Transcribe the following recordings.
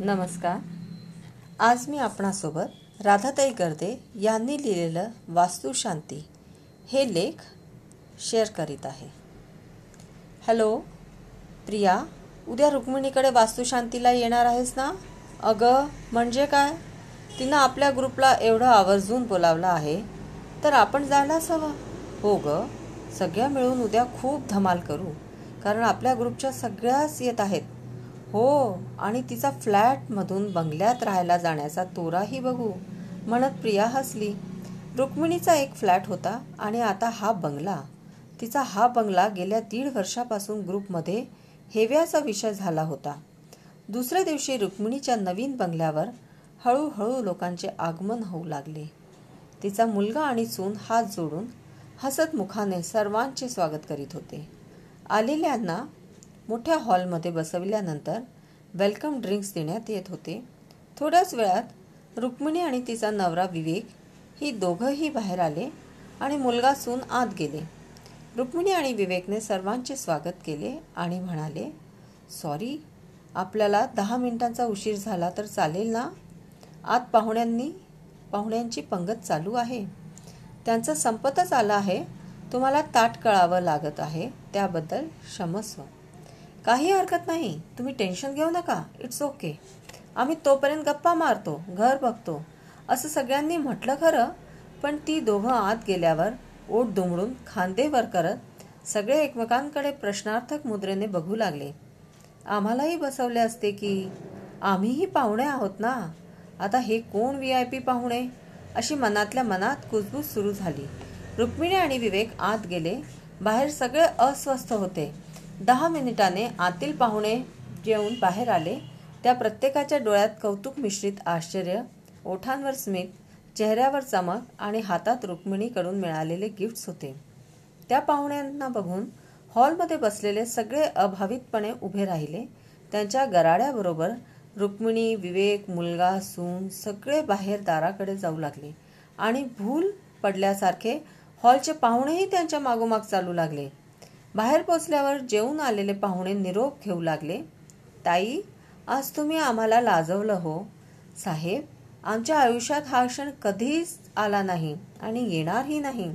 नमस्कार. आज मी आपणासोबत राधाताई गर्दे यांनी लिहिलेलं वास्तुशांती हे लेख शेअर करीत आहे. हॅलो प्रिया उद्या रुक्मिणीकडे वास्तुशांतीला येणार आहेस ना? अगं म्हणजे काय? तिनं आपल्या ग्रुपला एवढं आवर्जून बोलावलं आहे तर आपण जायलाच हवं हो ग सगळ्या मिळून उद्या खूप धमाल करू कारण आपल्या ग्रुपच्या सगळ्याच येत आहेत. हो आणि तिचा फ्लॅटमधून बंगल्यात राहायला जाण्याचा तोराही बघू म्हणत प्रिया हसली. रुक्मिणीचा एक फ्लॅट होता आणि आता हा बंगला. तिचा हा बंगला गेल्या दीड वर्षापासून ग्रुपमध्ये हेव्याचा विषय झाला होता. दुसऱ्या दिवशी रुक्मिणीच्या नवीन बंगल्यावर हळूहळू लोकांचे आगमन होऊ लागले. तिचा मुलगा आणि सून हात जोडून हसत मुखाने सर्वांचे स्वागत करीत होते. आलेल्यांना मोठ्या हॉलमध्ये बसविल्यानंतर वेलकम ड्रिंक्स देण्यात येत होते. थोड्याच वेळात रुक्मिणी आणि तिचा नवरा विवेक ही दोघंही बाहेर आले आणि मुलगा सून आत गेले. रुक्मिणी आणि विवेकने सर्वांचे स्वागत केले आणि म्हणाले सॉरी आपल्याला दहा मिनिटांचा उशीर झाला तर चालेल ना? आत पाहुण्यांनी पाहुण्यांची पंगत चालू आहे. त्यांचं संपतच आलं आहे. तुम्हाला ताट कळावं लागत आहे. त्याबद्दल क्षमस्व. काही हरकत नाही. तुम्ही टेन्शन घेऊ नका. इट्स ओके आम्ही तोपर्यंत गप्पा मारतो घर बघतो. असं सगळ्यांनी म्हटलं खरं पण ती दोघं आत गेल्यावर ओट दुमडून खांदेवर करत सगळे एकमेकांकडे प्रश्नार्थक मुद्रेने बघू लागले. आम्हालाही बसवले असते की आम्हीही पाहुणे आहोत ना. आता हे कोण व्ही आय पी पाहुणे? अशी मनातल्या मनात कुजबूज सुरू झाली. रुक्मिणी आणि विवेक आत गेले. बाहेर सगळे अस्वस्थ होते. दहा मिनिटाने आतील पाहुणे जेवून बाहेर आले. त्या प्रत्येकाच्या डोळ्यात कौतुक मिश्रित आश्चर्य ओठांवर स्मित चेहऱ्यावर चमक आणि हातात रुक्मिणीकडून मिळालेले गिफ्ट्स होते. त्या पाहुण्यांना बघून हॉलमध्ये बसलेले सगळे अभावितपणे उभे राहिले. त्यांच्या गराड्याबरोबर रुक्मिणी विवेक मुलगा सून सगळे बाहेर दाराकडे जाऊ लागले आणि भूल पडल्यासारखे हॉलचे पाहुणेही त्यांच्या मागोमाग चालू लागले. बाहेर पोचल्यावर जेवून आलेले पाहुणे निरोप घेऊ लागले. ताई आज तुम्ही आम्हाला लाजवलं हो. साहेब आमच्या आयुष्यात हा क्षण कधीच आला नाही आणि येणारही नाही.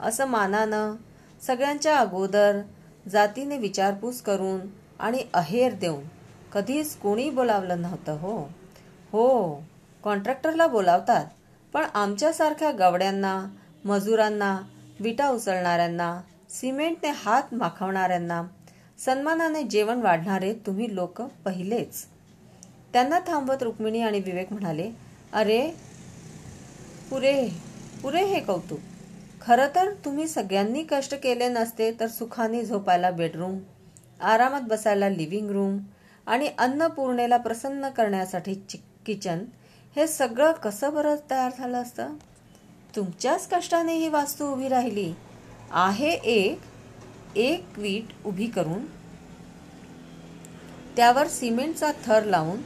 असं मानानं सगळ्यांच्या अगोदर जातीने विचारपूस करून आणि अहेर देऊन कधीच कोणी बोलावलं नव्हतं हो. हो कॉन्ट्रॅक्टरला बोलावतात पण आमच्यासारख्या गवड्यांना मजुरांना विटा उचलणाऱ्यांना सिमेंटने हात माखवणाऱ्यांना सन्मानाने जेवण वाढणारे तुम्ही लोक पहिलेच. त्यांना थांबवत रुक्मिणी आणि विवेक म्हणाले अरे पुरे पुरे हे कौतुक. खरं तर तुम्ही सगळ्यांनी कष्ट केले नसते तर सुखाने झोपायला बेडरूम आरामात बसायला लिव्हिंग रूम आणि अन्नपूर्णेला प्रसन्न करण्यासाठी किचन हे सगळं कसं बरं तयार झालं असतं? तुमच्याच कष्टाने ही वास्तू उभी राहिली. आहे एक एक वीट उभी करून त्यावर सिमेंटचा थर लावून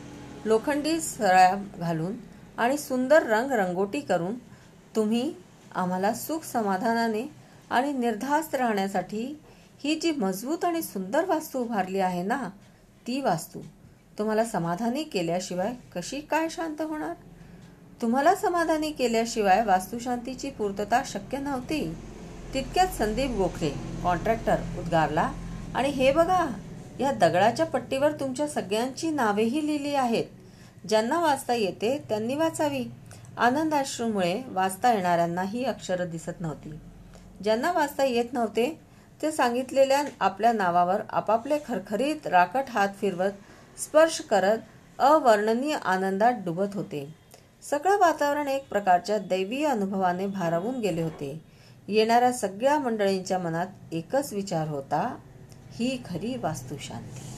लोखंडी सळ्या घालून आणि सुंदर रंग रंगोटी करून तुम्ही आम्हाला सुख समाधानाने आणि निर्धास्त राहण्यासाठी ही जी मजबूत आणि सुंदर वास्तू उभारली आहे ना ती वास्तू तुम्हाला समाधानी केल्याशिवाय कशी काय शांत होणार? तुम्हाला समाधानी केल्याशिवाय वास्तुशांतीची पूर्तता शक्य नव्हती. तितक्यात संदीप गोखले कॉन्ट्रॅक्टर उद्गारला आणि हे बघा या दगडाच्या पट्टीवर तुमच्या सगळ्यांची नावेही लिहिली आहेत. ज्यांना वाचता येते त्यांनी वाचावी. आनंदाश्रूमुळे वाचता येणाऱ्यांना ही अक्षरं दिसत नव्हती. ज्यांना वाचता येत नव्हते ते सांगितलेल्या आपल्या नावावर आपापले खरखरीत राकट हात फिरवत स्पर्श करत अवर्णनीय आनंदात डुबत होते. सगळं वातावरण एक प्रकारच्या दैवीय अनुभवाने भारावून गेले होते. येणाऱ्या सगळ्या मंडळींच्या मनात एकच विचार होता ही खरी वास्तुशांती.